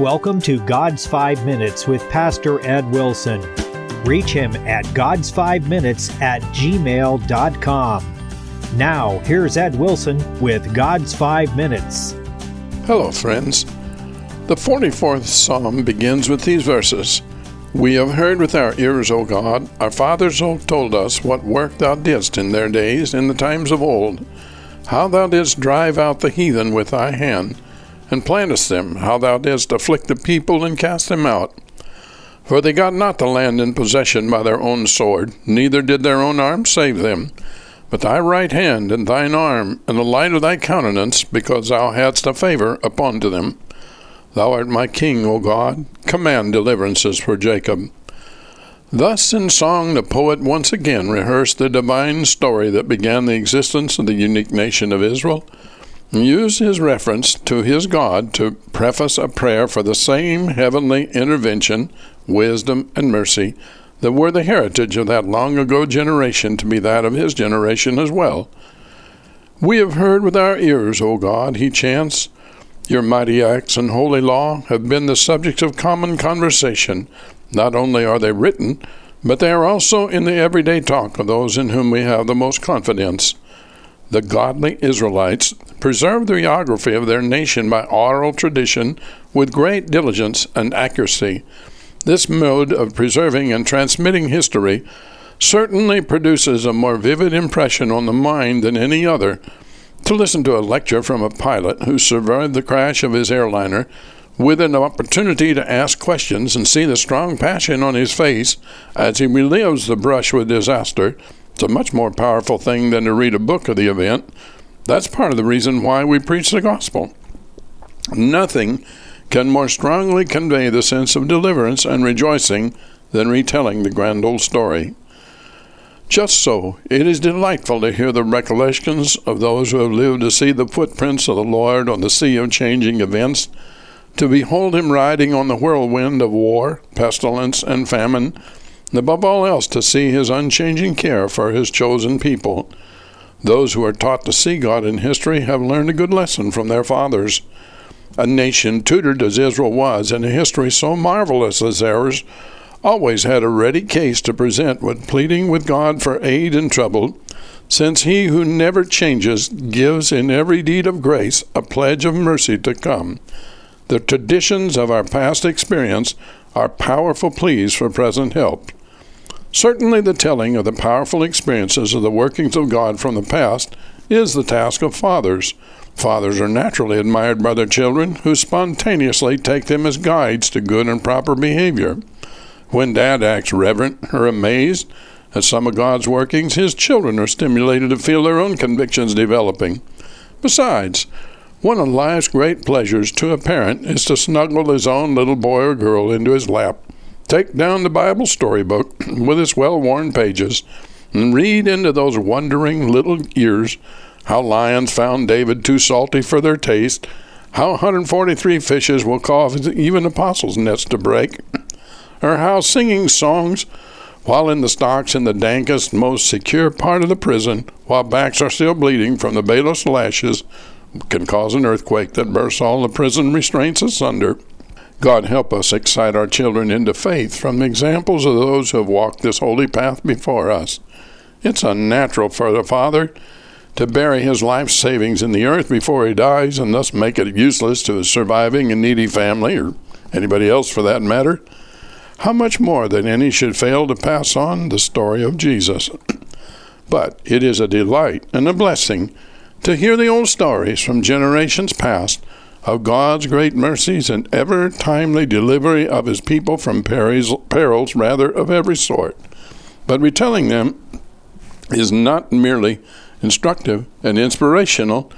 Welcome to God's Five Minutes with Pastor Ed Wilson. Reach him at God's5Minutes at gmail.com. Now, here's Ed Wilson with God's Five Minutes. Hello, friends. The 44th Psalm begins with these verses We have heard with our ears, O God, our fathers have told us what work thou didst in their days, in the times of old, how thou didst drive out the heathen with thy hand, and plantest them, how thou didst afflict the people and cast them out. For they got not the land in possession by their own sword, neither did their own arm save them but thy right hand and thine arm, and the light of thy countenance, because thou hadst a favor upon to them. Thou art my king, O God. Command deliverances for Jacob. Thus, in song, the poet once again rehearsed the divine story that began the existence of the unique nation of Israel, used his reference to his God to preface a prayer for the same heavenly intervention, wisdom, and mercy that were the heritage of that long ago generation to be that of his generation as well. We have heard with our ears, O God, he chants. Your mighty acts and holy law have been the subjects of common conversation. Not only are they written, but they are also in the everyday talk of those in whom we have the most confidence. The godly Israelites preserved the geography of their nation by oral tradition with great diligence and accuracy. This mode of preserving and transmitting history certainly produces a more vivid impression on the mind than any other. To listen to a lecture from a pilot who survived the crash of his airliner with an opportunity to ask questions and see the strong passion on his face as he relives the brush with disaster, it's a much more powerful thing than to read a book of the event. That's part of the reason why we preach the gospel. Nothing can more strongly convey the sense of deliverance and rejoicing than retelling the grand old story. Just so, it is delightful to hear the recollections of those who have lived to see the footprints of the Lord on the sea of changing events, to behold him riding on the whirlwind of war, pestilence, and famine, and above all else to see his unchanging care for his chosen people. Those who are taught to see God in history have learned a good lesson from their fathers. A nation tutored as Israel was in a history so marvelous as theirs always had a ready case to present when pleading with God for aid in trouble, since he who never changes gives in every deed of grace a pledge of mercy to come. The traditions of our past experience are powerful pleas for present help. Certainly, the telling of the powerful experiences of the workings of God from the past is the task of fathers Fathers are naturally admired by their children, who spontaneously take them as guides to good and proper behavior. When dad acts reverent or amazed at some of God's workings, his children are stimulated to feel their own convictions developing. Besides, one of life's great pleasures to a parent is to snuggle his own little boy or girl into his lap, take down the Bible storybook with its well worn pages, and read into those wondering little ears how lions found David too salty for their taste, how 143 fishes will cause even apostles' nets to break, or how singing songs while in the stocks in the dankest, most secure part of the prison, while backs are still bleeding from the baleful lashes, can cause an earthquake that bursts all the prison restraints asunder. God help us excite our children into faith from the examples of those who have walked this holy path before us. It's unnatural for the Father to bury his life savings in the earth before he dies and thus make it useless to his surviving and needy family, or anybody else for that matter, how much more than any should fail to pass on the story of Jesus? but it is a delight and a blessing to hear the old stories from generations past of God's great mercies and ever timely delivery of his people from perils, perils rather of every sort. But retelling them is not merely instructive, and inspirational,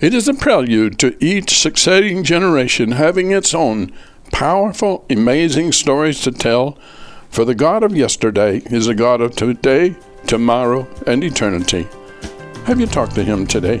it is a prelude to each succeeding generation having its own powerful, amazing stories to tell, for the God of yesterday is the God of today, tomorrow, and eternity. Have you talked to him today?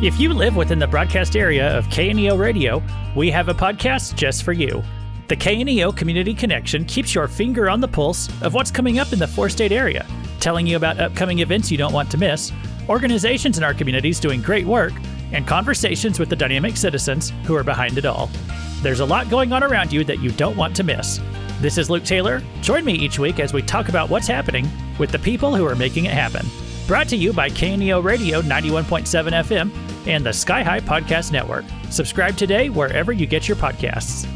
If you live within the broadcast area of KNEO Radio, we have a podcast just for you. The KNEO Community Connection keeps your finger on the pulse of what's coming up in the four state area, telling you about upcoming events you don't want to miss, organizations in our communities doing great work, and conversations with the dynamic citizens who are behind it all. There's a lot going on around you that you don't want to miss. This is Luke Taylor. Join me each week as we talk about what's happening with the people who are making it happen. Brought to you by KNEO Radio 91.7 FM and the Sky High Podcast Network. Subscribe today wherever you get your podcasts.